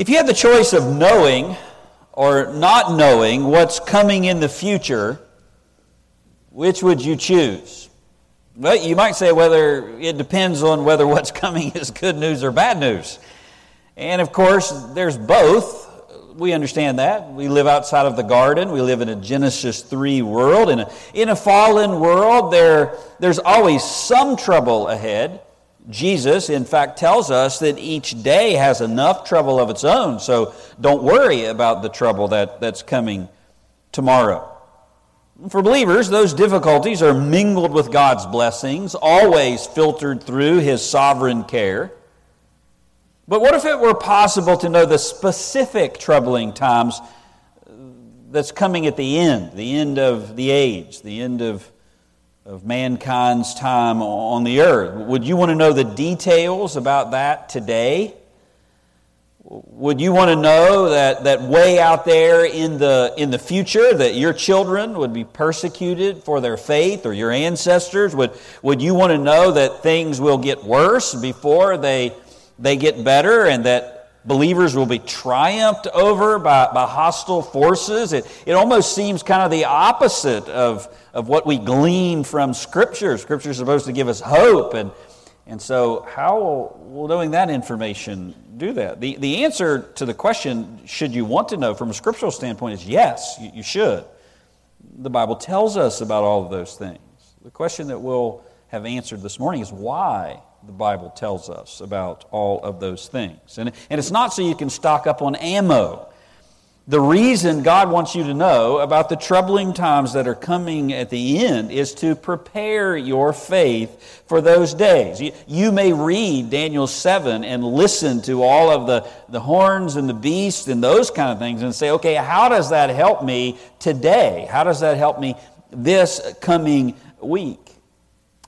If you had the choice of knowing or not knowing what's coming in the future, which would you choose? Well, you might say whether it depends on whether what's coming is good news or bad news. And of course, there's both. We understand that. We live outside of the garden. We live in a Genesis 3 world. In a, in a fallen world, there, there's always some trouble ahead. Jesus, in fact, tells us that each day has enough trouble of its own, so don't worry about the trouble that, that's coming tomorrow. For believers, those difficulties are mingled with God's blessings, always filtered through His sovereign care. But what if it were possible to know the specific troubling times that's coming at the end, the end of the age, the end of of mankind's time on the earth. Would you want to know the details about that today? Would you want to know that, that way out there in the, in the future that your children would be persecuted for their faith or your ancestors? Would, would you want to know that things will get worse before they, they get better and that believers will be triumphed over by, by hostile forces. It, it almost seems kind of the opposite of, of what we glean from Scripture. Scripture is supposed to give us hope. And, and so, how will, knowing that information do that? The, the answer to the question, should you want to know from a scriptural standpoint, is yes, you, you should. The Bible tells us about all of those things. The question that we'll have answered this morning is why the Bible tells us about all of those things. And, and it's not so you can stock up on ammo. The reason God wants you to know about the troubling times that are coming at the end is to prepare your faith for those days. You, you, may read Daniel 7 and listen to all of the, the horns and the beasts and those kind of things and say, okay, how does that help me today? How does that help me this coming week?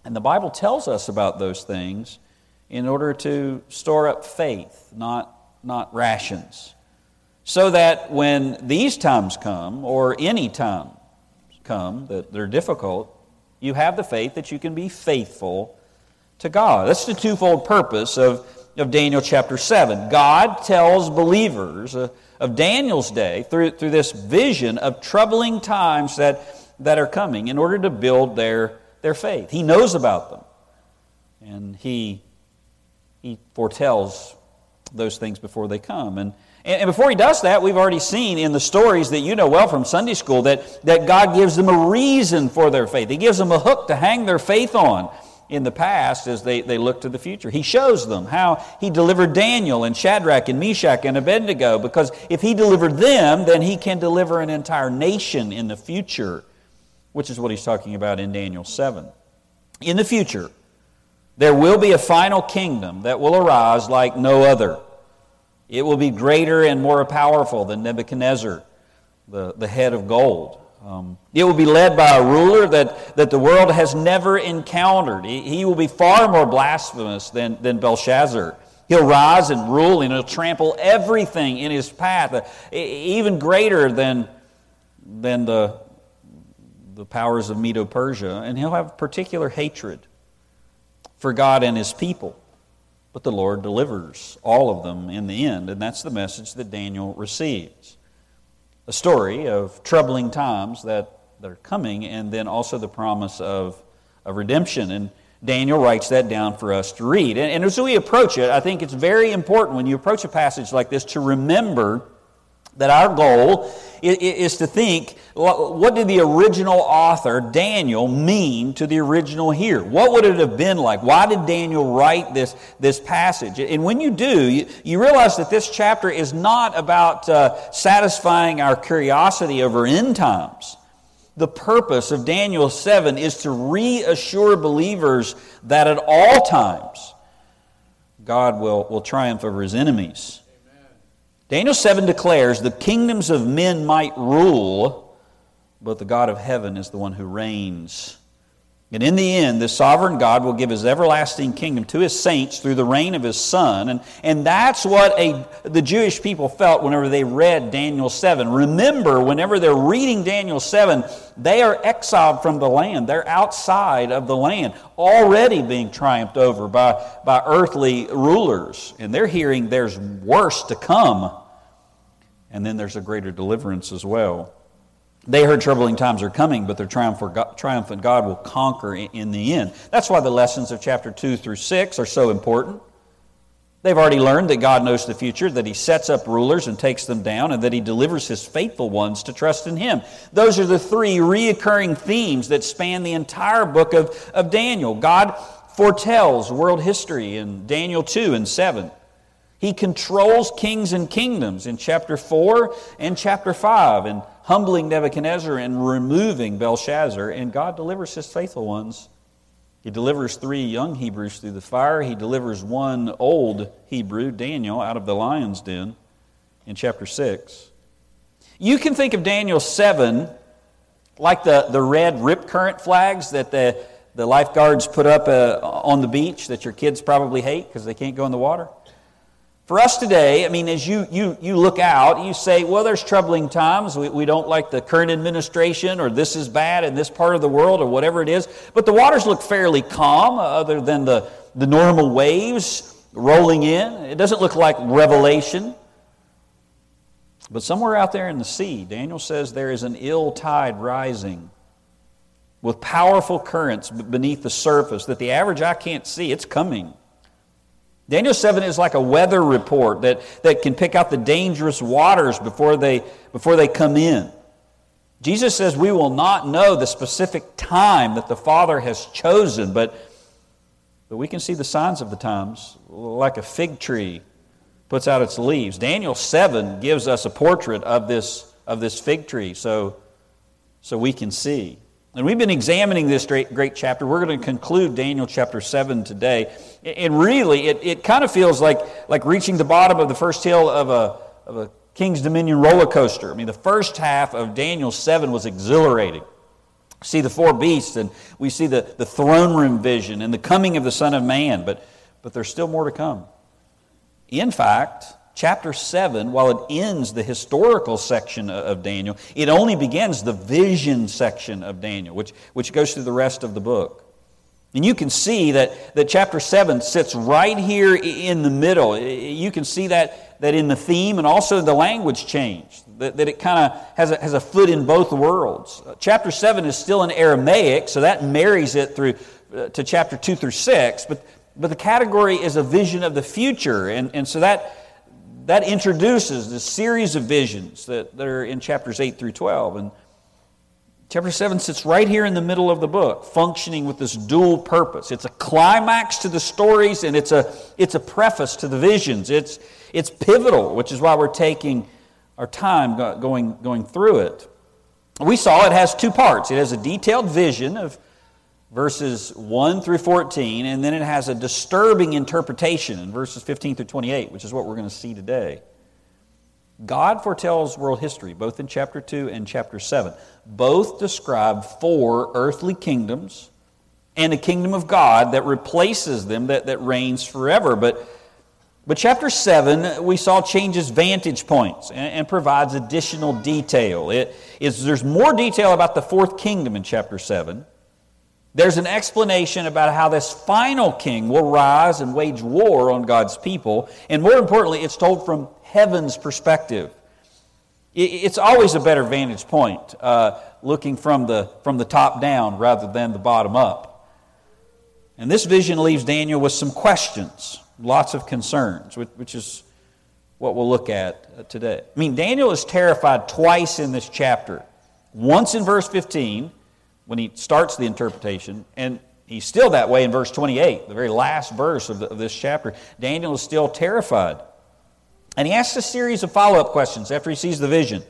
And the Bible tells us about those things in order to store up faith, not, not rations. So that when these times come, or any time come that they're difficult, you have the faith that you can be faithful to God. That's the twofold purpose of, of Daniel chapter 7. God tells believers uh, of Daniel's day through, through this vision of troubling times that, that are coming in order to build their their faith. He knows about them. And he, he foretells those things before they come. And, and before he does that, we've already seen in the stories that you know well from Sunday school that, that God gives them a reason for their faith. He gives them a hook to hang their faith on in the past as they, they look to the future. He shows them how he delivered Daniel and Shadrach and Meshach and Abednego because if he delivered them, then he can deliver an entire nation in the future which is what he's talking about in Daniel 7. In the future, there will be a final kingdom that will arise like no other. It will be greater and more powerful than Nebuchadnezzar, the, the head of gold. Um, it will be led by a ruler that, that the world has never encountered. He, he will be far more blasphemous than, than Belshazzar. He'll rise and rule and he'll trample everything in his path, even greater than, than the, the powers of Medo Persia, and he'll have particular hatred for God and his people. But the Lord delivers all of them in the end, and that's the message that Daniel receives. A story of troubling times that, are coming, and then also the promise of, of redemption. And Daniel writes that down for us to read. And, and as we approach it, I think it's very important when you approach a passage like this to remember that our goal is to think what did the original author, Daniel, mean to the original here? What would it have been like? Why did Daniel write this, this passage? And when you do, you, realize that this chapter is not about uh, satisfying our curiosity over end times. The purpose of Daniel 7 is to reassure believers that at all times God will, will triumph over his enemies. Daniel 7 declares the kingdoms of men might rule, but the God of heaven is the one who reigns. And in the end, the sovereign God will give his everlasting kingdom to his saints through the reign of his Son. And, and that's what a, the Jewish people felt whenever they read Daniel 7. Remember, whenever they're reading Daniel 7, they are exiled from the land. They're outside of the land, already being triumphed over by, by earthly rulers. And they're hearing there's worse to come. And then there's a greater deliverance as well. They heard troubling times are coming, but their triumphant God will conquer in the end. That's why the lessons of chapter 2 through 6 are so important. They've already learned that God knows the future, that He sets up rulers and takes them down, and that He delivers His faithful ones to trust in Him. Those are the three reoccurring themes that span the entire book of, of Daniel. God foretells world history in Daniel 2 and 7. He controls kings and kingdoms in chapter 4 and chapter 5, and humbling Nebuchadnezzar and removing Belshazzar, and God delivers His faithful ones he delivers three young Hebrews through the fire. He delivers one old Hebrew, Daniel, out of the lion's den in chapter 6. You can think of Daniel 7 like the, the red rip current flags that the, the lifeguards put up uh, on the beach that your kids probably hate because they can't go in the water. For us today, I mean, as you, you, you look out, you say, well, there's troubling times. We, we don't like the current administration, or this is bad in this part of the world, or whatever it is. But the waters look fairly calm, uh, other than the, the normal waves rolling in. It doesn't look like revelation. But somewhere out there in the sea, Daniel says there is an ill tide rising with powerful currents beneath the surface that the average eye can't see. It's coming. Daniel 7 is like a weather report that, that can pick out the dangerous waters before they, before they come in. Jesus says we will not know the specific time that the Father has chosen, but, but we can see the signs of the times, like a fig tree puts out its leaves. Daniel 7 gives us a portrait of this, of this fig tree so, so we can see. And we've been examining this great, great chapter. We're going to conclude Daniel chapter 7 today. And really, it, it kind of feels like, like reaching the bottom of the first hill of a, of a King's Dominion roller coaster. I mean, the first half of Daniel 7 was exhilarating. See the four beasts, and we see the, the throne room vision and the coming of the Son of Man, but, but there's still more to come. In fact, chapter 7, while it ends the historical section of Daniel, it only begins the vision section of Daniel, which, which goes through the rest of the book. And you can see that, that chapter 7 sits right here in the middle. You can see that, that in the theme and also the language change, that, that it kind of has a, has a foot in both worlds. Uh, chapter 7 is still in Aramaic, so that marries it through uh, to chapter 2 through 6, but, but the category is a vision of the future, and, and so that that introduces this series of visions that, that are in chapters 8 through 12. And chapter 7 sits right here in the middle of the book, functioning with this dual purpose. It's a climax to the stories, and it's a, it's a preface to the visions. It's, it's pivotal, which is why we're taking our time going, going through it. We saw it has two parts it has a detailed vision of verses 1 through 14, and then it has a disturbing interpretation in verses 15 through 28, which is what we're going to see today. God foretells world history, both in chapter 2 and chapter 7. Both describe four earthly kingdoms and a kingdom of God that replaces them, that, that reigns forever. But, but chapter 7, we saw changes vantage points and, and provides additional detail. It is, there's more detail about the fourth kingdom in chapter 7 there's an explanation about how this final king will rise and wage war on God's people. And more importantly, it's told from heaven's perspective. It's always a better vantage point uh, looking from the, from the top down rather than the bottom up. And this vision leaves Daniel with some questions, lots of concerns, which, which is what we'll look at uh, today. I mean, Daniel is terrified twice in this chapter. Once in verse 15, when he starts the interpretation, and he's still that way in verse 28, the very last verse of, the, of this chapter. Daniel is still terrified. And he asks a series of follow up questions after he sees the vision.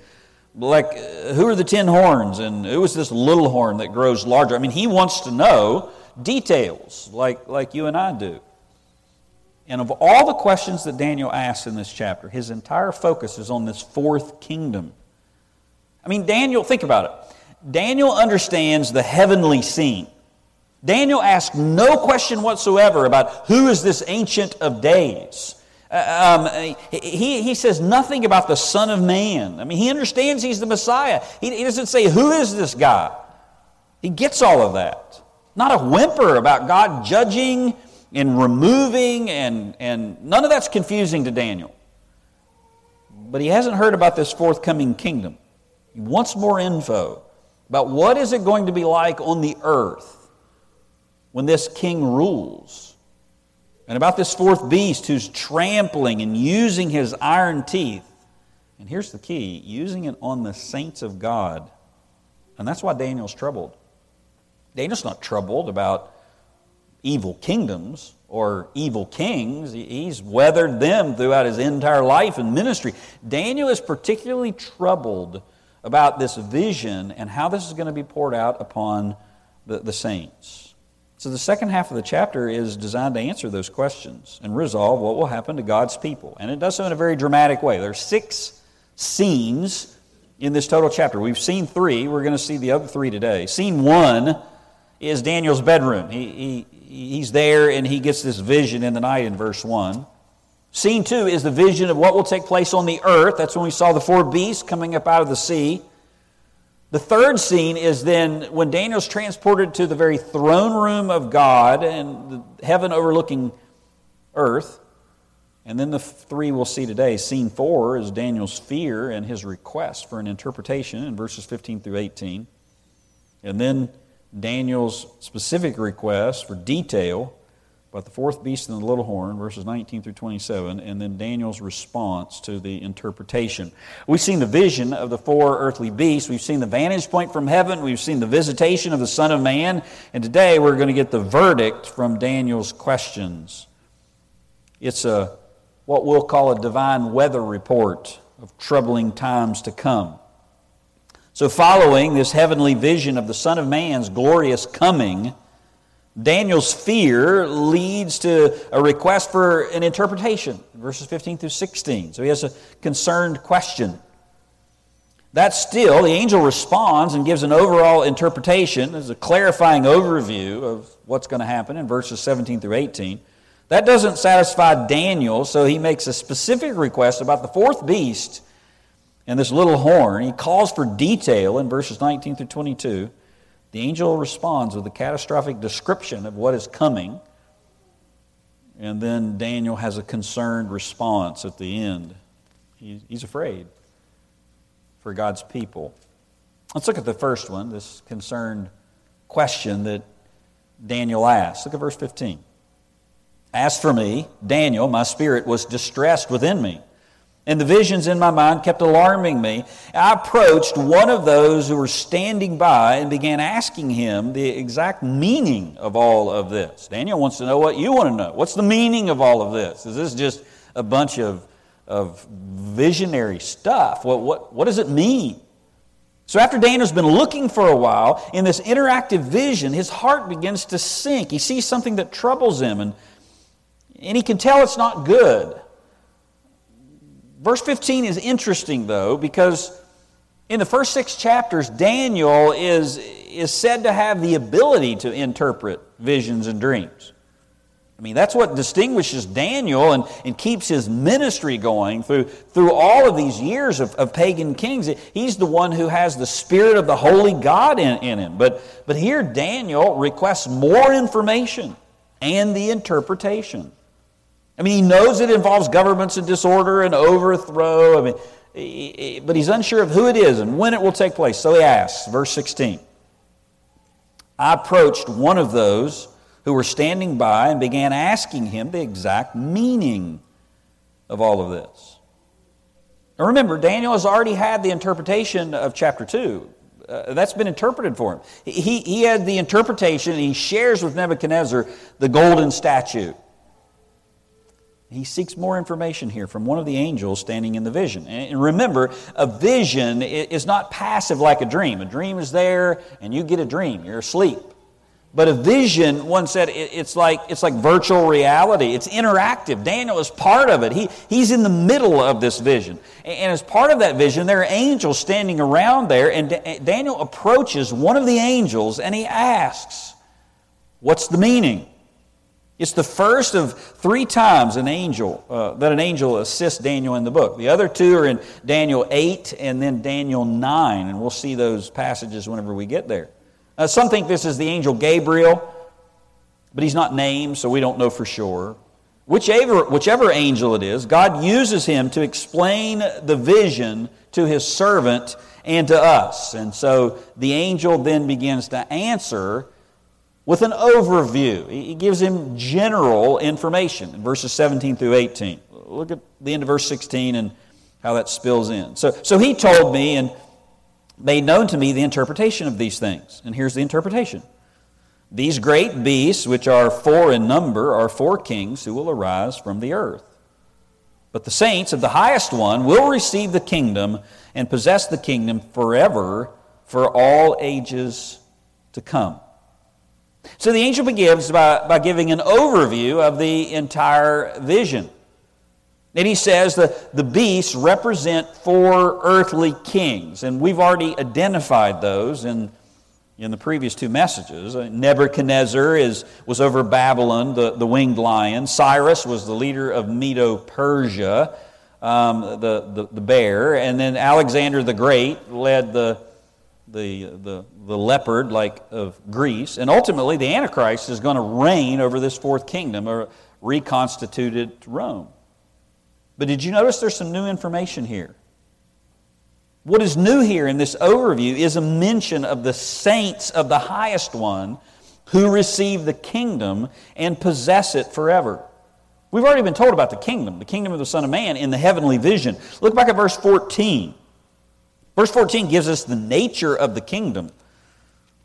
Like, uh, who are the ten horns, and who is this little horn that grows larger? I mean, he wants to know details like, like you and I do. And of all the questions that Daniel asks in this chapter, his entire focus is on this fourth kingdom. I mean, Daniel, think about it. Daniel understands the heavenly scene. Daniel asks no question whatsoever about who is this Ancient of Days. Uh, um, he, he says nothing about the Son of Man. I mean, he understands he's the Messiah. He, he doesn't say, Who is this guy? He gets all of that. Not a whimper about God judging and removing, and, and none of that's confusing to Daniel. but he hasn't heard about this forthcoming kingdom. He wants more info about what is it going to be like on the earth when this king rules. And about this fourth beast who's trampling and using his iron teeth. And here's the key using it on the saints of God. And that's why Daniel's troubled. Daniel's not troubled about evil kingdoms or evil kings. He's weathered them throughout his entire life and ministry. Daniel is particularly troubled about this vision and how this is going to be poured out upon the, the saints. So, the second half of the chapter is designed to answer those questions and resolve what will happen to God's people. And it does so in a very dramatic way. There are six scenes in this total chapter. We've seen three, we're going to see the other three today. Scene one is Daniel's bedroom. He, he, he's there and he gets this vision in the night in verse 1. Scene two is the vision of what will take place on the earth. That's when we saw the four beasts coming up out of the sea. The third scene is then when Daniel's transported to the very throne room of God and heaven overlooking earth. And then the three we'll see today. Scene four is Daniel's fear and his request for an interpretation in verses 15 through 18. And then Daniel's specific request for detail about the fourth beast and the little horn, verses 19 through 27, and then Daniel's response to the interpretation. We've seen the vision of the four earthly beasts. We've seen the vantage point from heaven. We've seen the visitation of the Son of Man. And today we're going to get the verdict from Daniel's questions. It's a, what we'll call a divine weather report of troubling times to come. So, following this heavenly vision of the Son of Man's glorious coming, Daniel's fear leads to a request for an interpretation, verses 15 through 16. So he has a concerned question. That still, the angel responds and gives an overall interpretation, as a clarifying overview of what's going to happen in verses 17 through 18. That doesn't satisfy Daniel, so he makes a specific request about the fourth beast and this little horn. He calls for detail in verses 19 through 22. The angel responds with a catastrophic description of what is coming. And then Daniel has a concerned response at the end. He's afraid for God's people. Let's look at the first one, this concerned question that Daniel asks. Look at verse 15. As for me, Daniel, my spirit was distressed within me and the visions in my mind kept alarming me. I approached one of those who were standing by and began asking him the exact meaning of all of this. Daniel wants to know what you want to know. What's the meaning of all of this? Is this just a bunch of, of visionary stuff? What, what, what does it mean? So, after Daniel's been looking for a while in this interactive vision, his heart begins to sink. He sees something that troubles him, and, and he can tell it's not good. Verse 15 is interesting, though, because in the first six chapters, Daniel is, is said to have the ability to interpret visions and dreams. I mean, that's what distinguishes Daniel and, and keeps his ministry going through, through all of these years of, of pagan kings. He's the one who has the spirit of the holy God in, in him. But, but here, Daniel requests more information and the interpretation. I mean, he knows it involves governments in disorder and overthrow. I mean, but he's unsure of who it is and when it will take place. So he asks, verse 16 I approached one of those who were standing by and began asking him the exact meaning of all of this. Now remember, Daniel has already had the interpretation of chapter 2. Uh, that's been interpreted for him. He, he had the interpretation, and he shares with Nebuchadnezzar the golden statue. He seeks more information here from one of the angels standing in the vision. And remember, a vision is not passive like a dream. A dream is there and you get a dream, you're asleep. But a vision, one said, it's like, it's like virtual reality. It's interactive. Daniel is part of it. He, he's in the middle of this vision. And as part of that vision, there are angels standing around there. And Daniel approaches one of the angels and he asks, What's the meaning? It's the first of three times an angel uh, that an angel assists Daniel in the book. The other two are in Daniel 8 and then Daniel 9, and we'll see those passages whenever we get there. Uh, some think this is the angel Gabriel, but he's not named, so we don't know for sure. Whichever, whichever angel it is, God uses him to explain the vision to his servant and to us. And so the angel then begins to answer with an overview. He gives him general information in verses 17 through 18. Look at the end of verse 16 and how that spills in. So, so he told me and made known to me the interpretation of these things. And here's the interpretation. These great beasts, which are four in number, are four kings who will arise from the earth. But the saints of the highest one will receive the kingdom and possess the kingdom forever for all ages to come. So the angel begins by, by giving an overview of the entire vision. And he says that the beasts represent four earthly kings, and we've already identified those in, in the previous two messages. Nebuchadnezzar is, was over Babylon, the, the winged lion. Cyrus was the leader of Medo Persia, um, the, the, the bear. And then Alexander the Great led the, the, the, the leopard like of Greece. And ultimately, the Antichrist is going to reign over this fourth kingdom, or reconstituted Rome. But did you notice there's some new information here? What is new here in this overview is a mention of the saints of the highest one who receive the kingdom and possess it forever. We've already been told about the kingdom, the kingdom of the Son of Man in the heavenly vision. Look back at verse 14. Verse 14 gives us the nature of the kingdom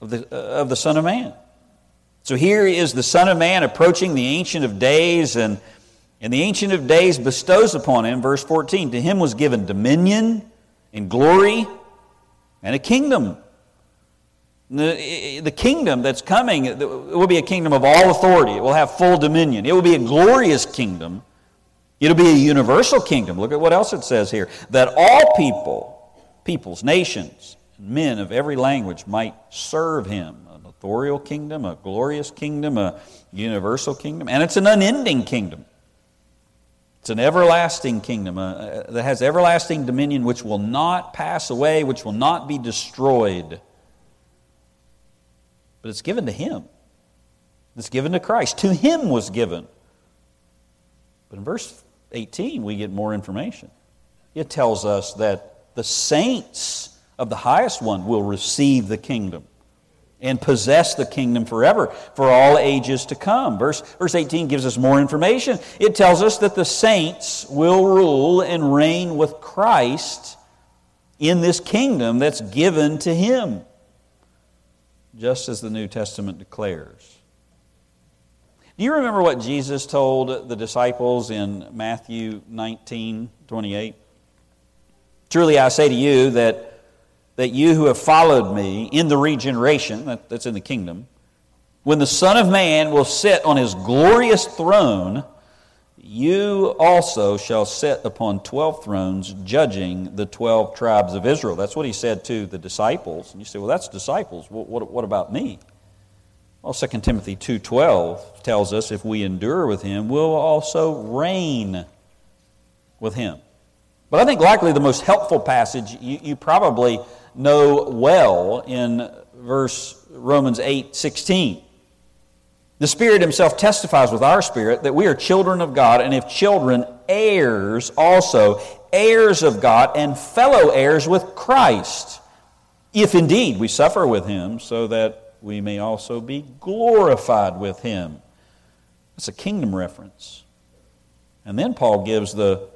of the, uh, of the Son of Man. So here is the Son of Man approaching the Ancient of Days, and, and the Ancient of Days bestows upon him, verse 14, to him was given dominion and glory and a kingdom. The, the kingdom that's coming, it will be a kingdom of all authority. It will have full dominion. It will be a glorious kingdom. It'll be a universal kingdom. Look at what else it says here that all people, peoples, nations, men of every language might serve him. An authorial kingdom, a glorious kingdom, a universal kingdom, and it's an unending kingdom. It's an everlasting kingdom uh, that has everlasting dominion which will not pass away, which will not be destroyed. But it's given to him. It's given to Christ. To him was given. But in verse 18, we get more information. It tells us that the saints of the highest one will receive the kingdom and possess the kingdom forever for all ages to come. Verse, verse 18 gives us more information. It tells us that the saints will rule and reign with Christ in this kingdom that's given to him, just as the New Testament declares. Do you remember what Jesus told the disciples in Matthew 19 28? Truly I say to you that, that you who have followed me in the regeneration, that, that's in the kingdom, when the Son of Man will sit on his glorious throne, you also shall sit upon 12 thrones, judging the 12 tribes of Israel. That's what he said to the disciples. And you say, well, that's disciples. What, what, what about me? Well, 2 Timothy 2.12 tells us if we endure with him, we'll also reign with him. But I think likely the most helpful passage you, you probably know well in verse Romans 8 16. The Spirit Himself testifies with our spirit that we are children of God, and if children, heirs also, heirs of God, and fellow heirs with Christ, if indeed we suffer with Him, so that we may also be glorified with Him. It's a kingdom reference. And then Paul gives the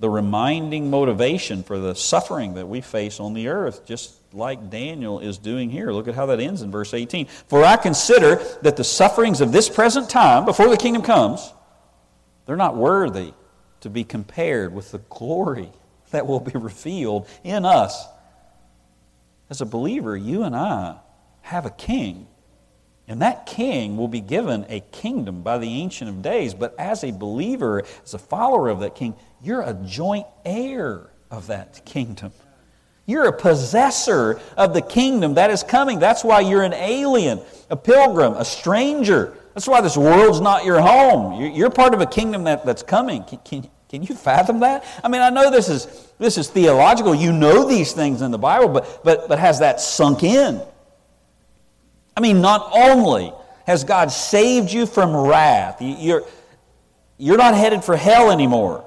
the reminding motivation for the suffering that we face on the earth, just like Daniel is doing here. Look at how that ends in verse 18. For I consider that the sufferings of this present time, before the kingdom comes, they're not worthy to be compared with the glory that will be revealed in us. As a believer, you and I have a king and that king will be given a kingdom by the Ancient of Days. But as a believer, as a follower of that king, you're a joint heir of that kingdom. You're a possessor of the kingdom that is coming. That's why you're an alien, a pilgrim, a stranger. That's why this world's not your home. You're part of a kingdom that, that's coming. Can, can, can you fathom that? I mean, I know this is, this is theological. You know these things in the Bible, but, but, but has that sunk in? I mean, not only has God saved you from wrath, you're, You're not headed for hell anymore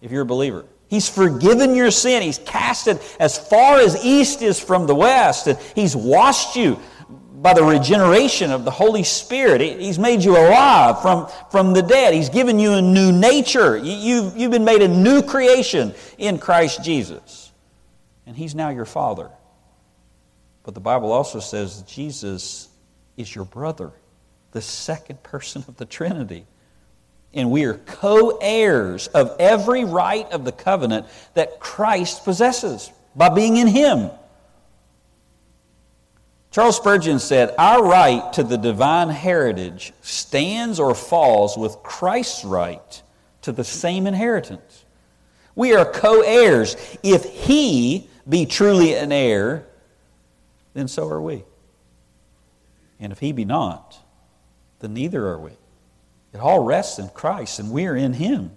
if you're a believer. He's forgiven your sin. He's cast it as far as east is from the west. And He's washed you by the regeneration of the Holy Spirit. He's made you alive from, from the dead. He's given you a new nature. You, have you've been made a new creation in Christ Jesus. And He's now your Father. But the Bible also says Jesus is your brother, the second person of the Trinity. And we are co heirs of every right of the covenant that Christ possesses by being in Him. Charles Spurgeon said, Our right to the divine heritage stands or falls with Christ's right to the same inheritance. We are co heirs. If He be truly an heir, then so are we. And if He be not, then neither are we. It all rests in Christ, and we are in Him.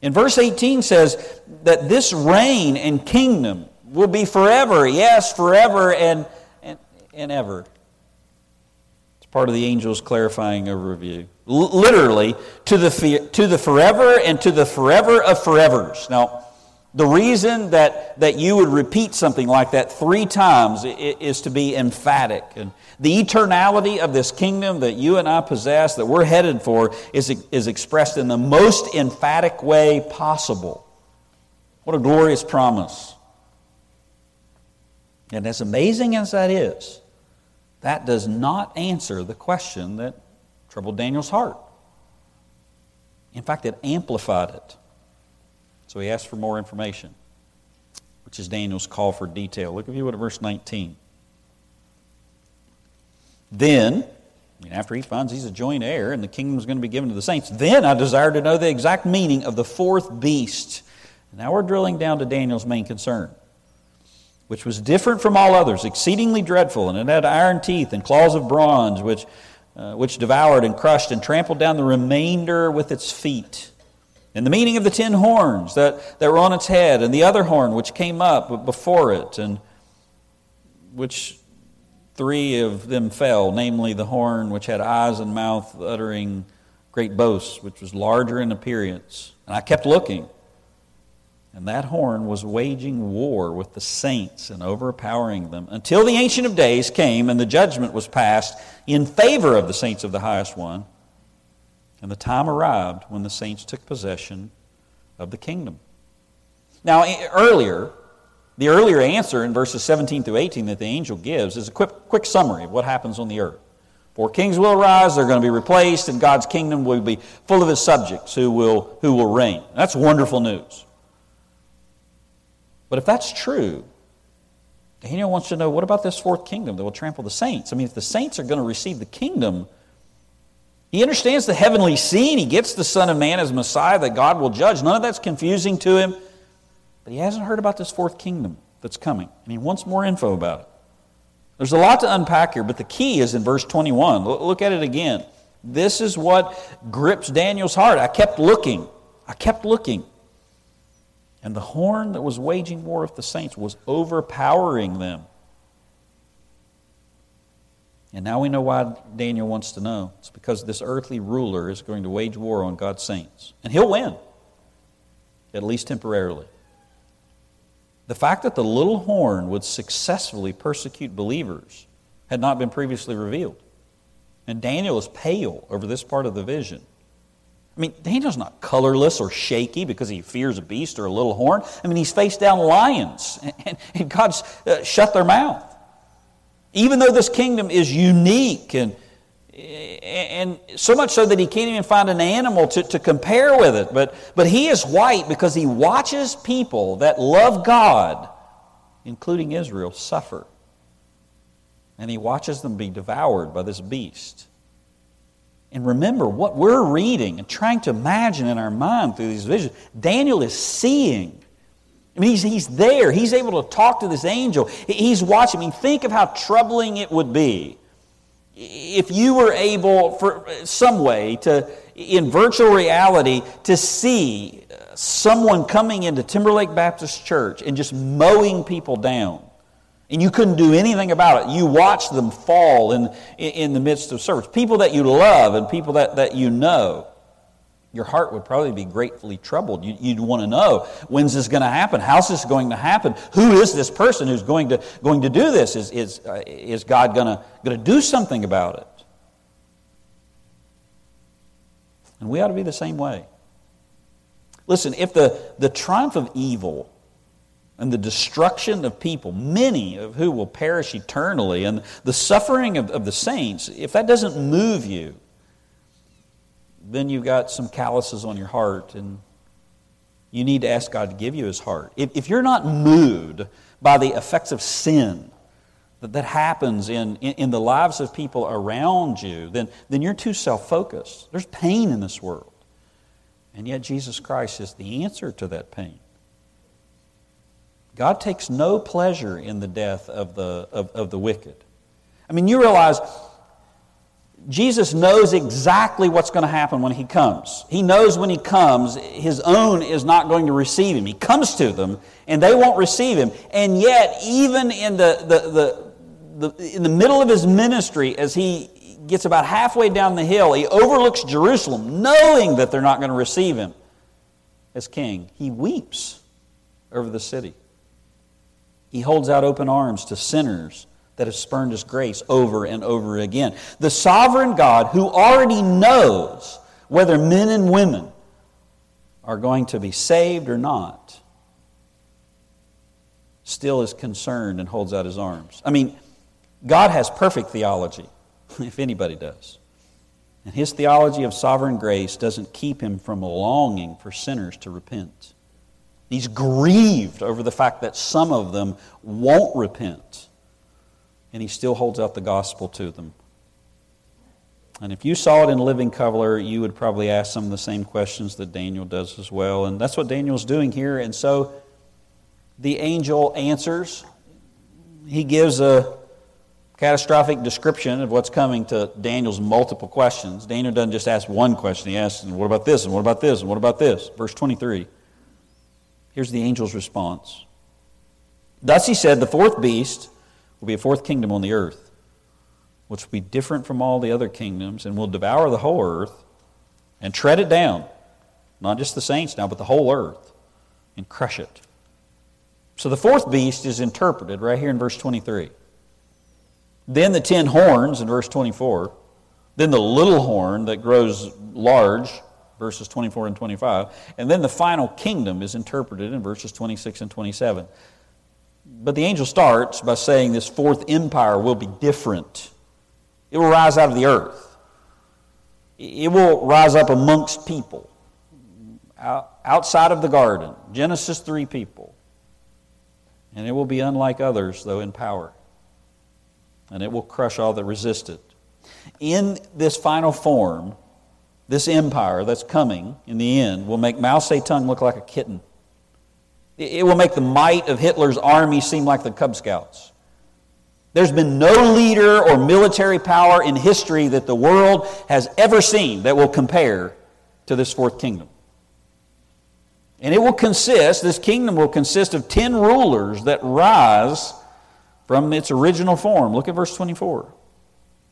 In verse 18 says that this reign and kingdom will be forever, yes, forever and, and, and ever. It's part of the angel's clarifying overview. L- literally, to the, to the forever and to the forever of forevers. Now, the reason that, that you would repeat something like that three times is to be emphatic. And the eternality of this kingdom that you and I possess, that we're headed for, is, is expressed in the most emphatic way possible. What a glorious promise. And as amazing as that is, that does not answer the question that troubled Daniel's heart. In fact, it amplified it. So he asked for more information, which is Daniel's call for detail. Look, if you would, at verse 19. Then, after he finds he's a joint heir and the kingdom is going to be given to the saints, then I desire to know the exact meaning of the fourth beast. Now we're drilling down to Daniel's main concern, which was different from all others, exceedingly dreadful, and it had iron teeth and claws of bronze, which, uh, which devoured and crushed and trampled down the remainder with its feet. And the meaning of the ten horns that, that were on its head, and the other horn which came up before it, and which three of them fell, namely the horn which had eyes and mouth uttering great boasts, which was larger in appearance. And I kept looking, and that horn was waging war with the saints and overpowering them until the Ancient of Days came and the judgment was passed in favor of the saints of the highest one. And the time arrived when the saints took possession of the kingdom. Now, earlier, the earlier answer in verses 17 through 18 that the angel gives is a quick, quick summary of what happens on the earth. Four kings will arise, they're going to be replaced, and God's kingdom will be full of his subjects who will, who will reign. That's wonderful news. But if that's true, Daniel wants to know what about this fourth kingdom that will trample the saints? I mean, if the saints are going to receive the kingdom, he understands the heavenly scene. He gets the Son of Man as Messiah that God will judge. None of that's confusing to him. But he hasn't heard about this fourth kingdom that's coming, and he wants more info about it. There's a lot to unpack here, but the key is in verse 21. Look at it again. This is what grips Daniel's heart. I kept looking. I kept looking. And the horn that was waging war with the saints was overpowering them. And now we know why Daniel wants to know. It's because this earthly ruler is going to wage war on God's saints. And he'll win, at least temporarily. The fact that the little horn would successfully persecute believers had not been previously revealed. And Daniel is pale over this part of the vision. I mean, Daniel's not colorless or shaky because he fears a beast or a little horn. I mean, he's faced down lions, and, and God's uh, shut their mouth. Even though this kingdom is unique and, and so much so that he can't even find an animal to, to compare with it. But, but he is white because he watches people that love God, including Israel, suffer. And he watches them be devoured by this beast. And remember, what we're reading and trying to imagine in our mind through these visions, Daniel is seeing I mean, he's, he's there. He's able to talk to this angel. He's watching. I mean, think of how troubling it would be if you were able, for some way, to, in virtual reality, to see someone coming into Timberlake Baptist Church and just mowing people down. And you couldn't do anything about it. You watch them fall in, in the midst of service. People that you love and people that, that you know. Your heart would probably be gratefully troubled. You, would want to know when's this going to happen? How's this going to happen? Who is this person who's going to, going to do this? Is, is, uh, is God going to, going to do something about it? And we ought to be the same way. Listen, if the, the triumph of evil and the destruction of people, many of who will perish eternally, and the suffering of, of the saints, if that doesn't move you, then you've got some calluses on your heart, and you need to ask God to give you his heart. If, if you're not moved by the effects of sin that, that happens in, in, in the lives of people around you, then, then you're too self focused. There's pain in this world. And yet, Jesus Christ is the answer to that pain. God takes no pleasure in the death of the, of, of the wicked. I mean, you realize Jesus knows exactly what's going to happen when he comes. He knows when he comes, his own is not going to receive him. He comes to them, and they won't receive him. And yet, even in the, the, the, the, in the middle of his ministry, as he gets about halfway down the hill, he overlooks Jerusalem, knowing that they're not going to receive him as king. He weeps over the city. He holds out open arms to sinners that have spurned his grace over and over again. The sovereign God, who already knows whether men and women are going to be saved or not, still is concerned and holds out his arms. I mean, God has perfect theology, if anybody does. And his theology of sovereign grace doesn't keep him from longing for sinners to repent. He's grieved over the fact that some of them won't repent and he still holds out the gospel to them. And if you saw it in Living Color, you would probably ask some of the same questions that Daniel does as well. And that's what Daniel's doing here. And so the angel answers. He gives a catastrophic description of what's coming to Daniel's multiple questions. Daniel doesn't just ask one question, he asks, What about this? And what about this? And what about this? Verse 23. Here's the angel's response. Thus he said, The fourth beast will be a fourth kingdom on the earth, which will be different from all the other kingdoms and will devour the whole earth and tread it down. Not just the saints now, but the whole earth and crush it. So the fourth beast is interpreted right here in verse 23. Then the ten horns in verse 24. Then the little horn that grows large, verses 24 and 25. And then the final kingdom is interpreted in verses 26 and 27. But the angel starts by saying this fourth empire will be different. It will rise out of the earth. It will rise up amongst people outside of the garden. Genesis 3 people. And it will be unlike others, though, in power. And it will crush all that resist it. In this final form, this empire that's coming in the end will make Mao Zedong look like a kitten. It will make the might of Hitler's army seem like the Cub Scouts. There's been no leader or military power in history that the world has ever seen that will compare to this fourth kingdom. And it will consist, this kingdom will consist of 10 rulers that rise from its original form. Look at verse 24.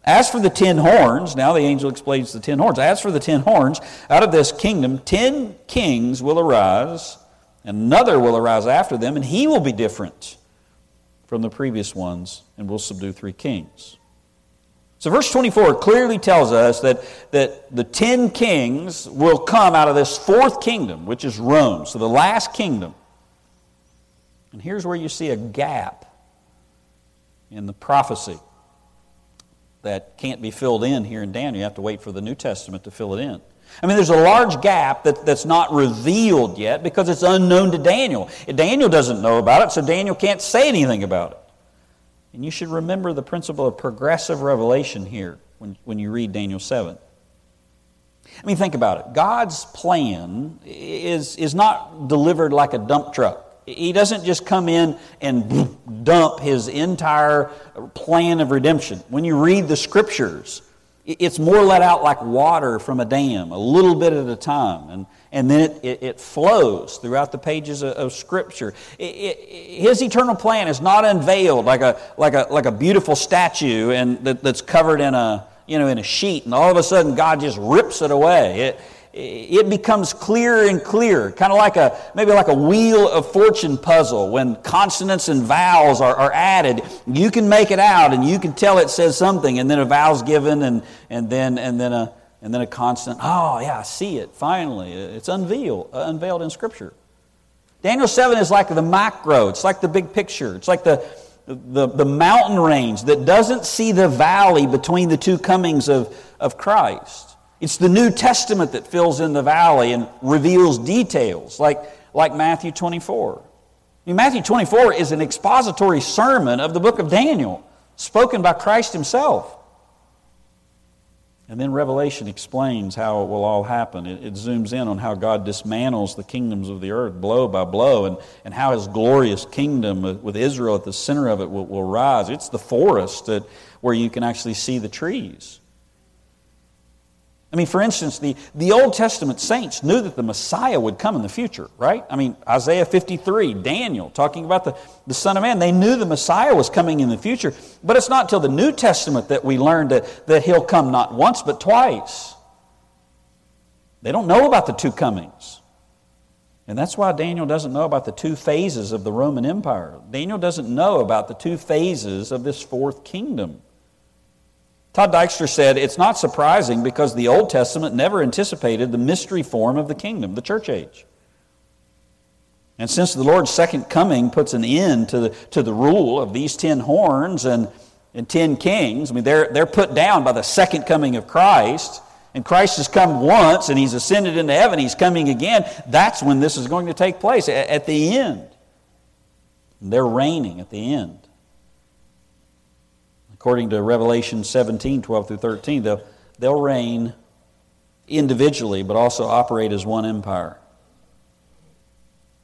As for the ten horns, now the angel explains the ten horns. As for the ten horns, out of this kingdom, ten kings will arise Another will arise after them, and he will be different from the previous ones and will subdue three kings. So, verse 24 clearly tells us that, that the ten kings will come out of this fourth kingdom, which is Rome, so the last kingdom. And here's where you see a gap in the prophecy that can't be filled in here in Daniel. You have to wait for the New Testament to fill it in. I mean, there's a large gap that, that's not revealed yet because it's unknown to Daniel. Daniel doesn't know about it, so Daniel can't say anything about it. And you should remember the principle of progressive revelation here when, when you read Daniel 7. I mean, think about it. God's plan is, is not delivered like a dump truck. He doesn't just come in and dump his entire plan of redemption. When you read the scriptures, it's more let out like water from a dam, a little bit at a time. And, and then it, it, it flows throughout the pages of, of Scripture. It, his eternal plan is not unveiled like a, like a, like a beautiful statue and that, that's covered in a, you know, in a sheet, and all of a sudden God just rips it away. it becomes clearer and clearer, kind of like a maybe like a wheel of fortune puzzle. When consonants and vowels are, are added, you can make it out and you can tell it says something, and then a vowel's given, and, and then and then a and then a consonant. Oh yeah, I see it. Finally, it's unveiled uh, unveiled in Scripture. Daniel seven is like the macro. It's like the big picture. It's like the the, the mountain range that doesn't see the valley between the two comings of, of Christ. It's the New Testament that fills in the valley and reveals details, like, like Matthew 24. I mean, Matthew 24 is an expository sermon of the book of Daniel, spoken by Christ himself. And then Revelation explains how it will all happen. It, it, zooms in on how God dismantles the kingdoms of the earth blow by blow and, and how his glorious kingdom with Israel at the center of it will, will rise. It's the forest that, where you can actually see the trees. I mean, for instance, the, the Old Testament saints knew that the Messiah would come in the future, right? I mean, Isaiah 53, Daniel, talking about the, the Son of Man, they knew the Messiah was coming in the future. But it's not until the New Testament that we learn that, that he'll come not once, but twice. They don't know about the two comings. And that's why Daniel doesn't know about the two phases of the Roman Empire. Daniel doesn't know about the two phases of this fourth kingdom. Todd Dykstra said, It's not surprising because the Old Testament never anticipated the mystery form of the kingdom, the church age. And since the Lord's second coming puts an end to the, to the rule of these ten horns and, and ten kings, I mean, they're, they're put down by the second coming of Christ, and Christ has come once and he's ascended into heaven, he's coming again, that's when this is going to take place, at, at the end. they're reigning at the end. According to Revelation 17, 12 through 13, they'll, they'll reign individually, but also operate as one empire.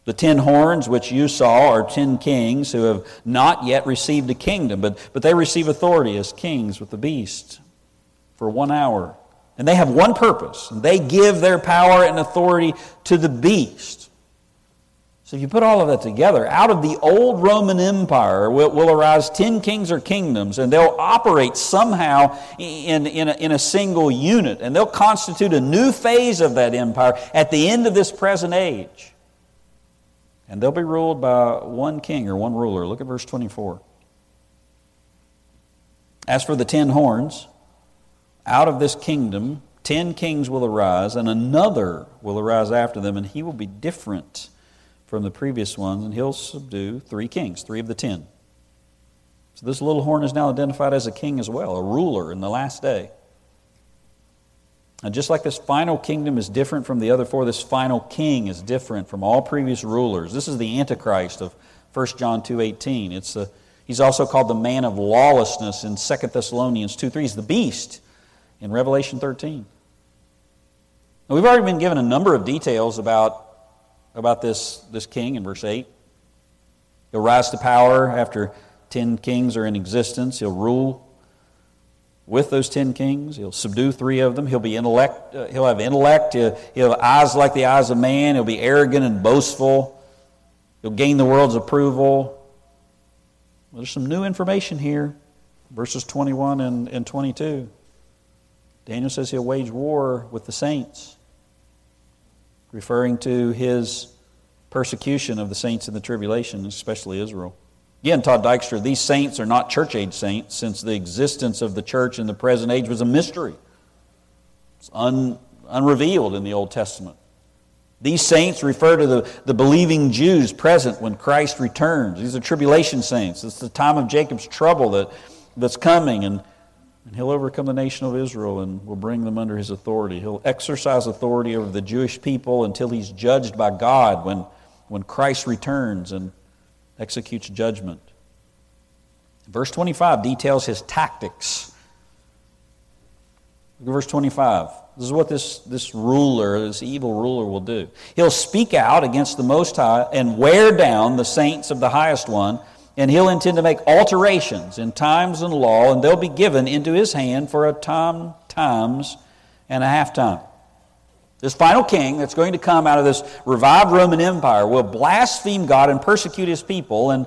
The ten horns which you saw are ten kings who have not yet received a kingdom, but, but they receive authority as kings with the beast for one hour. And they have one purpose. And they give their power and authority to the beast. So if you put all of that together, out of the old Roman Empire will, will arise ten kings or kingdoms, and they'll operate somehow in, in, a, in a single unit, and they'll constitute a new phase of that empire at the end of this present age. And they'll be ruled by one king or one ruler. Look at verse 24. As for the ten horns, out of this kingdom, ten kings will arise, and another will arise after them, and he will be different from the previous ones, and he'll subdue three kings, three of the ten. So this little horn is now identified as a king as well, a ruler in the last day. And just like this final kingdom is different from the other four, this final king is different from all previous rulers. This is the Antichrist of 1 John 2.18. It's the, he's also called the man of lawlessness in 2 Thessalonians 2.3. He's the beast in Revelation 13. Now, we've already been given a number of details about about this, this king in verse 8. He'll rise to power after 10 kings are in existence. He'll rule with those 10 kings. He'll subdue three of them. He'll, be intellect, uh, he'll have intellect. He'll, he'll have eyes like the eyes of man. He'll be arrogant and boastful. He'll gain the world's approval. Well, there's some new information here. Verses 21 and, and 22. Daniel says he'll wage war with the saints referring to his persecution of the saints in the tribulation, especially Israel. Again, Todd Dykstra, these saints are not church age saints, since the existence of the church in the present age was a mystery. It's un, unrevealed in the Old Testament. These saints refer to the, the believing Jews present when Christ returns. These are tribulation saints. It's the time of Jacob's trouble that, that's coming. And and he'll overcome the nation of Israel and will bring them under his authority. He'll exercise authority over the Jewish people until he's judged by God when, when Christ returns and executes judgment. Verse 25 details his tactics. Look at verse 25. This is what this, this ruler, this evil ruler, will do. He'll speak out against the Most High and wear down the saints of the Highest One and he'll intend to make alterations in times and law, and they'll be given into his hand for a time, times, and a half time. This final king that's going to come out of this revived Roman Empire will blaspheme God and persecute his people, and,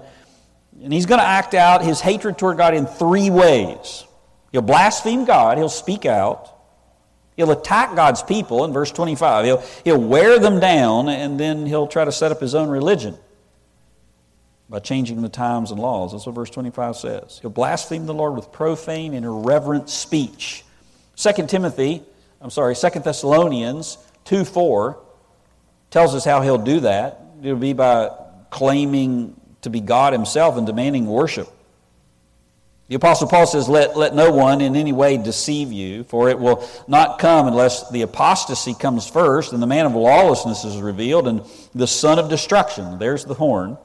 and he's going to act out his hatred toward God in three ways. He'll blaspheme God, he'll speak out, He'll attack God's people in verse 25. He'll, he'll wear them down, and then he'll try to set up his own religion by changing the times and laws. That's what verse 25 says. He'll blaspheme the Lord with profane and irreverent speech. 2 Timothy, I'm sorry, 2 Thessalonians 2 4 tells us how he'll do that. It'll be by claiming to be God himself and demanding worship. The Apostle Paul says, let, let no one in any way deceive you, for it will not come unless the apostasy comes first, and the man of lawlessness is revealed, and the son of destruction, there's the horn,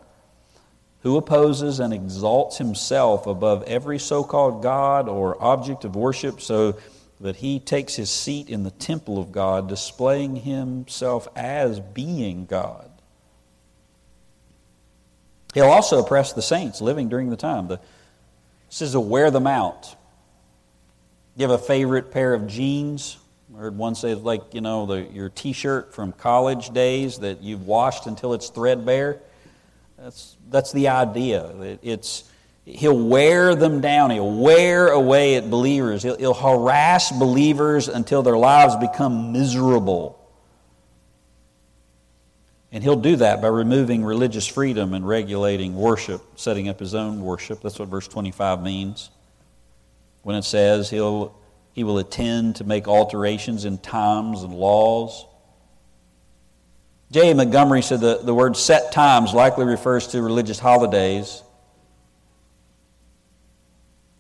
who opposes and exalts himself above every so called God or object of worship, so that he takes his seat in the temple of God, displaying himself as being God. He'll also oppress the saints living during the time. The is to wear them out. You have a favorite pair of jeans? I heard one say like, you know, the, your t shirt from college days that you've washed until it's threadbare. That's, that's the idea. It's, he'll wear them down. He'll wear away at believers. He'll, he'll harass believers until their lives become miserable. And he'll do that by removing religious freedom and regulating worship, setting up his own worship. That's what verse 25 means. When it says he'll, he will attend to make alterations in times and laws. J. Montgomery said the, the word set times likely refers to religious holidays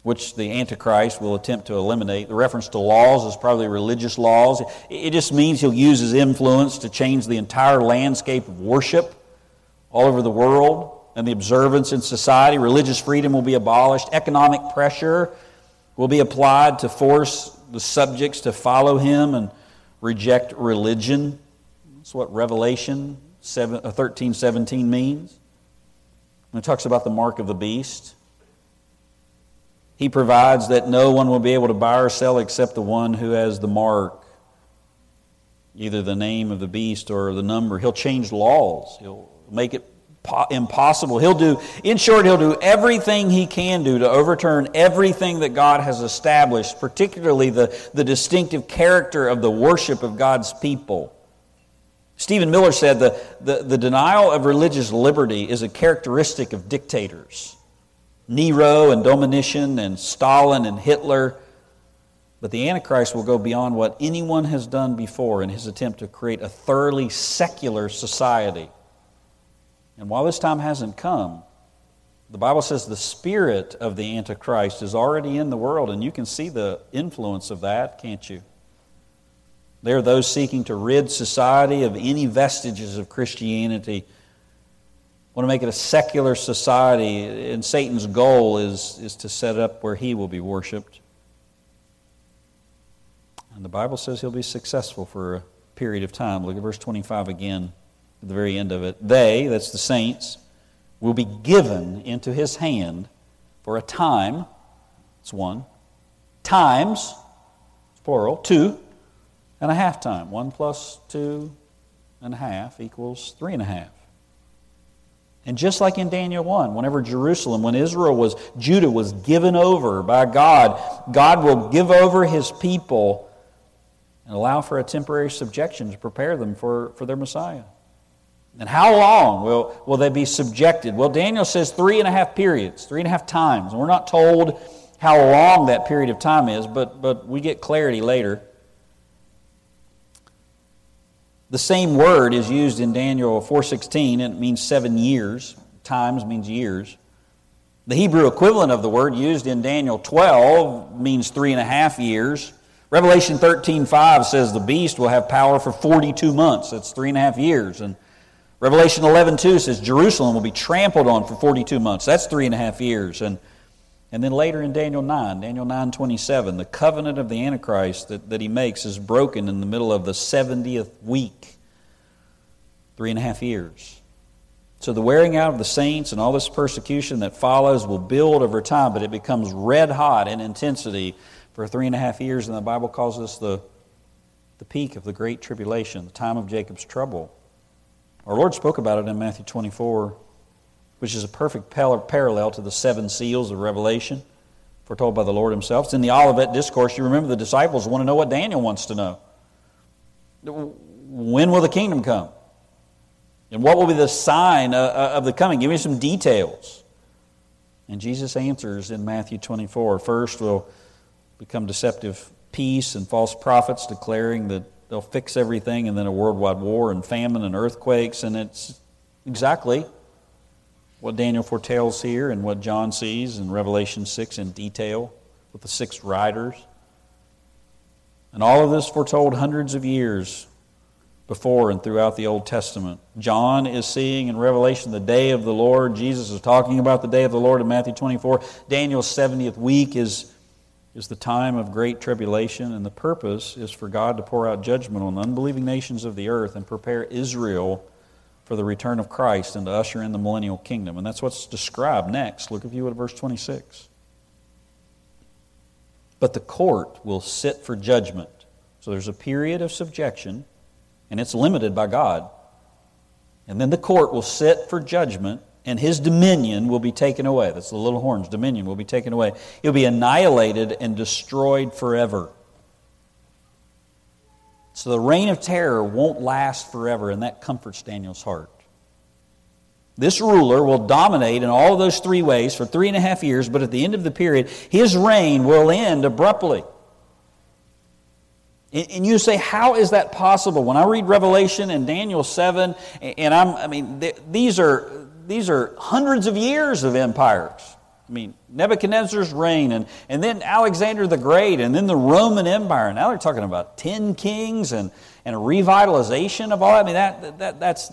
which the Antichrist will attempt to eliminate. The reference to laws is probably religious laws. It just means he'll use his influence to change the entire landscape of worship all over the world and the observance in society. Religious freedom will be abolished. Economic pressure will be applied to force the subjects to follow him and reject religion. That's what Revelation 13 uh, 17 means. When it talks about the mark of the beast. He provides that no one will be able to buy or sell except the one who has the mark, either the name of the beast or the number. He'll change laws, he'll make it impossible. He'll do, in short, he'll do everything he can do to overturn everything that God has established, particularly the, the distinctive character of the worship of God's people. Stephen Miller said the, the, the denial of religious liberty is a characteristic of dictators. Nero and Domitian and Stalin and Hitler. But the Antichrist will go beyond what anyone has done before in his attempt to create a thoroughly secular society. And while this time hasn't come, the Bible says the spirit of the Antichrist is already in the world, and you can see the influence of that, can't you? There are those seeking to rid society of any vestiges of Christianity want to make it a secular society, and Satan's goal is, is to set up where he will be worshiped. And the Bible says he'll be successful for a period of time. Look at verse 25 again, at the very end of it. They, that's the saints, will be given into his hand for a time. It's one. Times, plural, two and a half time. One plus two and a half equals three and a half. And just like in Daniel 1, whenever Jerusalem, when Israel was, Judah was given over by God, God will give over his people and allow for a temporary subjection to prepare them for, for their Messiah. And how long will, will they be subjected? Well, Daniel says three and a half periods, three and a half times. And we're not told how long that period of time is, but, but we get clarity later. The same word is used in Daniel 4:16 and it means 7 years. Times means years. The Hebrew equivalent of the word used in Daniel 12 means three and a half years. Revelation 13:5 says the beast will have power for 42 months. That's three and a half years. And Revelation 11:2 says Jerusalem will be trampled on for 42 months. That's three and a half years. And and then later in Daniel 9, Daniel 9:27, the covenant of the Antichrist that, that he makes is broken in the middle of the 70th week. Three and a half years. So the wearing out of the saints and all this persecution that follows will build over time, but it becomes red hot in intensity for three and a half years, and the Bible calls this the, the peak of the great tribulation, the time of Jacob's trouble. Our Lord spoke about it in Matthew 24 which is a perfect parallel to the seven seals of Revelation, foretold by the Lord Himself. It's in the Olivet Discourse. You remember the disciples want to know what Daniel wants to know. When will the kingdom come? And what will be the sign uh, uh, of the coming? Give me some details. And Jesus answers in Matthew 24. First will become deceptive peace and false prophets declaring that they'll fix everything, and then a worldwide war and famine and earthquakes. And it's exactly what Daniel foretells here and what John sees in Revelation 6 in detail with the six riders. And all of this foretold hundreds of years before and throughout the Old Testament. John is seeing in Revelation the day of the Lord. Jesus is talking about the day of the Lord in Matthew 24. Daniel's 70th week is, is the time of great tribulation, and the purpose is for God to pour out judgment on the unbelieving nations of the earth and prepare Israel for the return of Christ and to usher in the millennial kingdom. And that's what's described next. Look, if you would, at verse 26. But the court will sit for judgment. So there's a period of subjection and it's limited by God. And then the court will sit for judgment, and his dominion will be taken away. That's the little horn's dominion will be taken away. He'll be annihilated and destroyed forever. So the reign of terror won't last forever, and that comforts Daniel's heart. This ruler will dominate in all of those three ways for three and a half years, but at the end of the period, his reign will end abruptly. And you say, how is that possible? When I read Revelation and Daniel 7, and I'm, I mean, these are, these are hundreds of years of empires. I mean, Nebuchadnezzar's reign, and, and then Alexander the Great, and then the Roman Empire. Now they're talking about 10 kings and, and a revitalization of all that. I mean, that, that, that's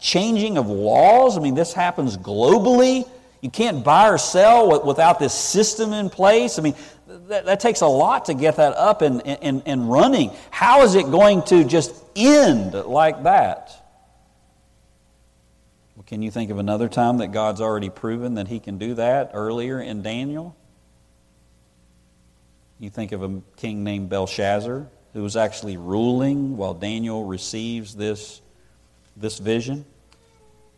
changing of laws. I mean, this happens globally. You can't buy or sell without this system in place. I mean, that, that takes a lot to get that up and, and, and running. How is it going to just end like that? Can you think of another time that God's already proven that He can do that earlier in Daniel? You think of a king named Belshazzar who was actually ruling while Daniel receives this, this vision.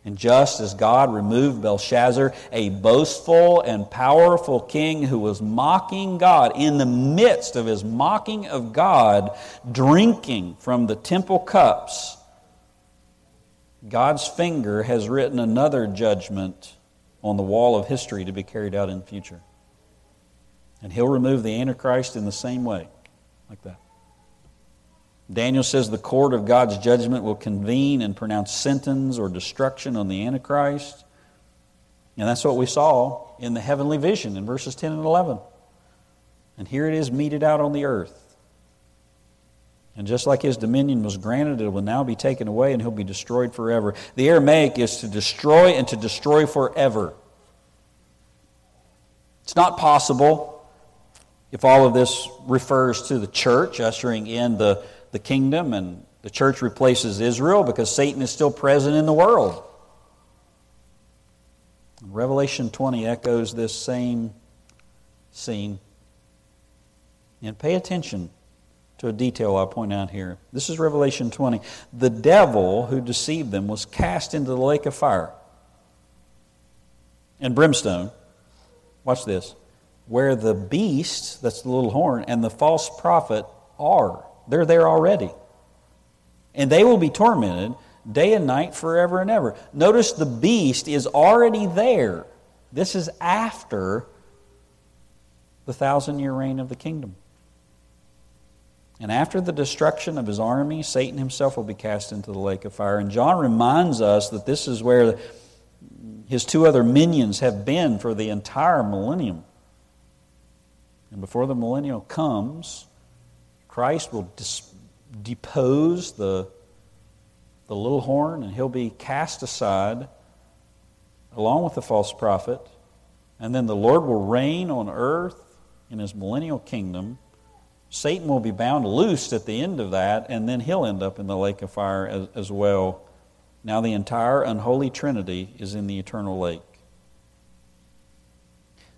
And just as God removed Belshazzar, a boastful and powerful king who was mocking God, in the midst of his mocking of God, drinking from the temple cups, God's finger has written another judgment on the wall of history to be carried out in the future. And he'll remove the Antichrist in the same way, like that. Daniel says the court of God's judgment will convene and pronounce sentence or destruction on the Antichrist. And that's what we saw in the heavenly vision in verses 10 and 11. And here it is meted out on the earth. And just like his dominion was granted, it will now be taken away and he'll be destroyed forever. The Aramaic is to destroy and to destroy forever. It's not possible if all of this refers to the church ushering in the the kingdom and the church replaces Israel because Satan is still present in the world. Revelation 20 echoes this same scene. And pay attention to a detail I'll point out here. This is Revelation 20. The devil who deceived them was cast into the lake of fire and brimstone. Watch this. Where the beast, that's the little horn, and the false prophet are. They're there already. And they will be tormented day and night forever and ever. Notice the beast is already there. This is after the thousand year reign of the kingdom. And after the destruction of his army, Satan himself will be cast into the lake of fire. And John reminds us that this is where his two other minions have been for the entire millennium. And before the millennial comes, Christ will dis- depose the, the little horn and he'll be cast aside along with the false prophet. And then the Lord will reign on earth in his millennial kingdom. Satan will be bound loose at the end of that, and then he'll end up in the lake of fire as, as well. Now, the entire unholy trinity is in the eternal lake.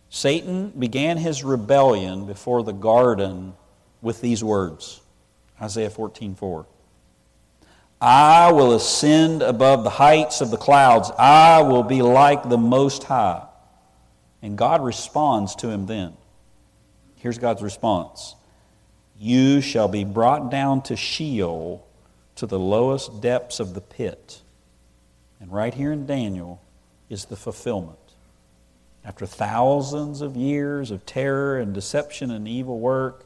Satan began his rebellion before the garden with these words Isaiah 14 4. I will ascend above the heights of the clouds. I will be like the Most High. And God responds to him then. Here's God's response You shall be brought down to Sheol to the lowest depths of the pit. And right here in Daniel is the fulfillment. After thousands of years of terror and deception and evil work,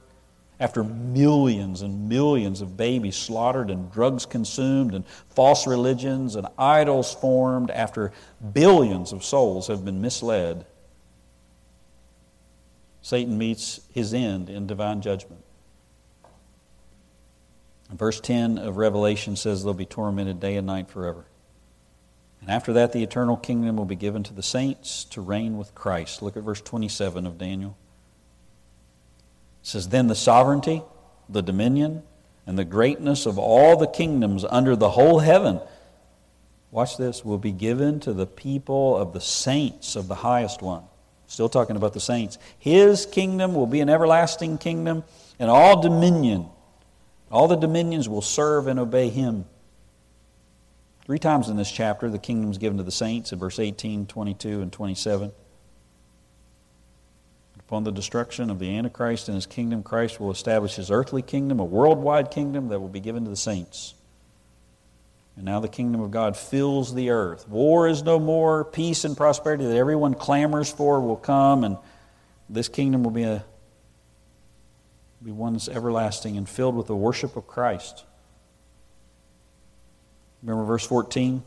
after millions and millions of babies slaughtered and drugs consumed and false religions and idols formed, after billions of souls have been misled, Satan meets his end in divine judgment. Verse 10 of Revelation says they'll be tormented day and night forever. And after that, the eternal kingdom will be given to the saints to reign with Christ. Look at verse 27 of Daniel. It says, Then the sovereignty, the dominion, and the greatness of all the kingdoms under the whole heaven, watch this, will be given to the people of the saints of the highest one. Still talking about the saints. His kingdom will be an everlasting kingdom, and all dominion all the dominions will serve and obey him. Three times in this chapter, the kingdom is given to the saints in verse 18, 22, and 27. Upon the destruction of the Antichrist and his kingdom, Christ will establish his earthly kingdom, a worldwide kingdom that will be given to the saints. And now the kingdom of God fills the earth. War is no more. Peace and prosperity that everyone clamors for will come, and this kingdom will be a be one that's everlasting and filled with the worship of Christ. Remember verse 14?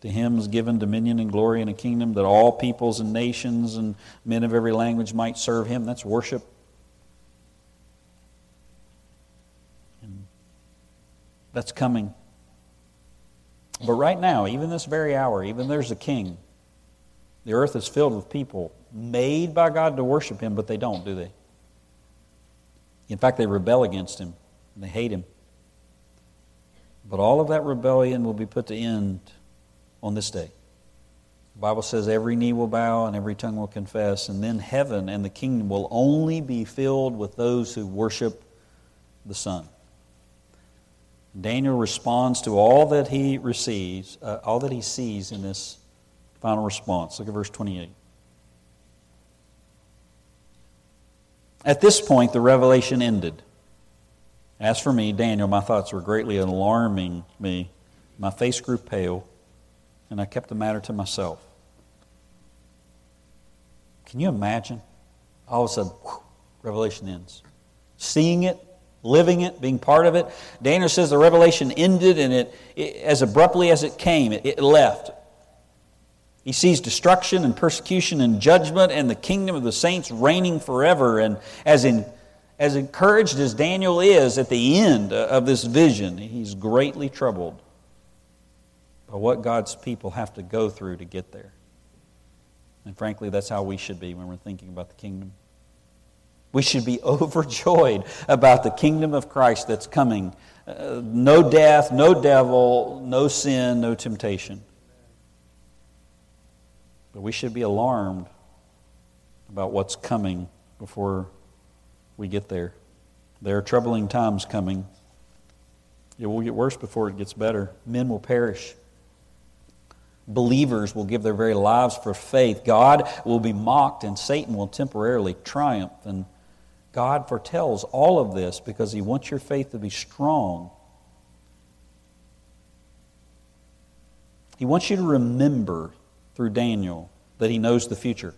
To him is given dominion and glory and a kingdom that all peoples and nations and men of every language might serve him. That's worship. And that's coming. But right now, even this very hour, even there's a king. The earth is filled with people made by God to worship him, but they don't, do they? In fact, they rebel against him and they hate him. But all of that rebellion will be put to end on this day. The Bible says every knee will bow and every tongue will confess, and then heaven and the kingdom will only be filled with those who worship the Son. Daniel responds to all that he receives, uh, all that he sees in this final response. Look at verse 28. At this point, the revelation ended. As for me, Daniel, my thoughts were greatly alarming me. My face grew pale, and I kept the matter to myself. Can you imagine? All of a sudden, whew, revelation ends. Seeing it, living it, being part of it. Daniel says the revelation ended, and it, it as abruptly as it came, it, it left. He sees destruction and persecution and judgment and the kingdom of the saints reigning forever. And as, in, as encouraged as Daniel is at the end of this vision, he's greatly troubled by what God's people have to go through to get there. And frankly, that's how we should be when we're thinking about the kingdom. We should be overjoyed about the kingdom of Christ that's coming. Uh, no death, no devil, no sin, no temptation. But we should be alarmed about what's coming before we get there. There are troubling times coming. It will get worse before it gets better. Men will perish. Believers will give their very lives for faith. God will be mocked, and Satan will temporarily triumph. And God foretells all of this because He wants your faith to be strong. He wants you to remember through Daniel that he knows the future,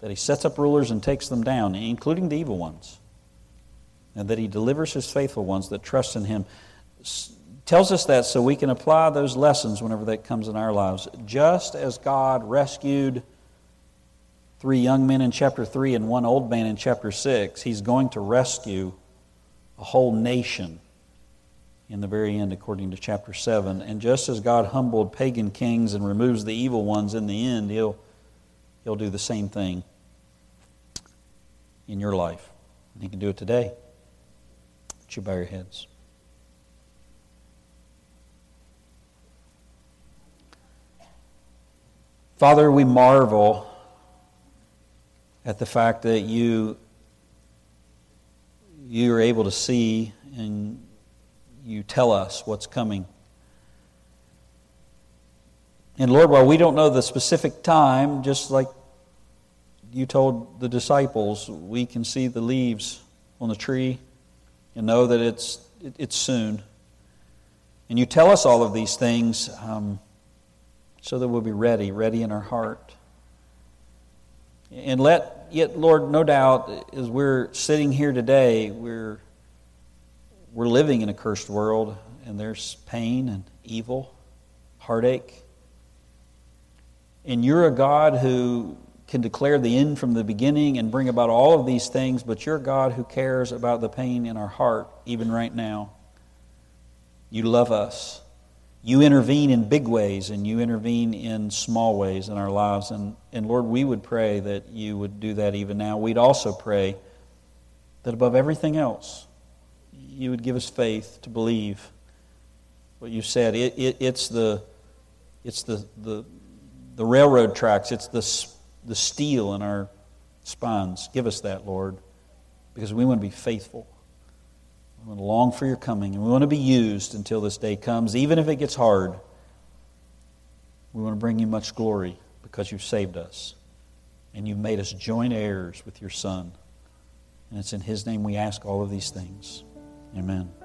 that he sets up rulers and takes them down, including the evil ones, and that he delivers his faithful ones that trust in him. Tells us that so we can apply those lessons whenever that comes in our lives. Just as God rescued three young men in chapter 3 and one old man in chapter 6, he's going to rescue a whole nation in the very end, according to chapter 7. And just as God humbled pagan kings and removes the evil ones in the end, He'll, he'll do the same thing in your life. And He can do it today. Would you bow your heads? Father, we marvel at the fact that you you are able to see and you tell us what's coming. And Lord, while we don't know the specific time, just like you told the disciples, we can see the leaves on the tree and know that it's, it's soon. And you tell us all of these things um, so that we'll be ready, ready in our heart. And let, yet, Lord, no doubt, as we're sitting here today, we're, we're living in a cursed world, and there's pain and evil, heartache. And you're a God who can declare the end from the beginning and bring about all of these things, but you're a God who cares about the pain in our heart, even right now. You love us. You intervene in big ways and you intervene in small ways in our lives. And, and Lord, we would pray that you would do that even now. We'd also pray that above everything else, you would give us faith to believe what you said. It, it, it's the, it's the, the, the railroad tracks, it's the, the steel in our spines. Give us that, Lord, because we want to be faithful. We want to long for your coming, and we want to be used until this day comes, even if it gets hard. We want to bring you much glory because you've saved us, and you've made us joint heirs with your Son. And it's in his name we ask all of these things. Amen.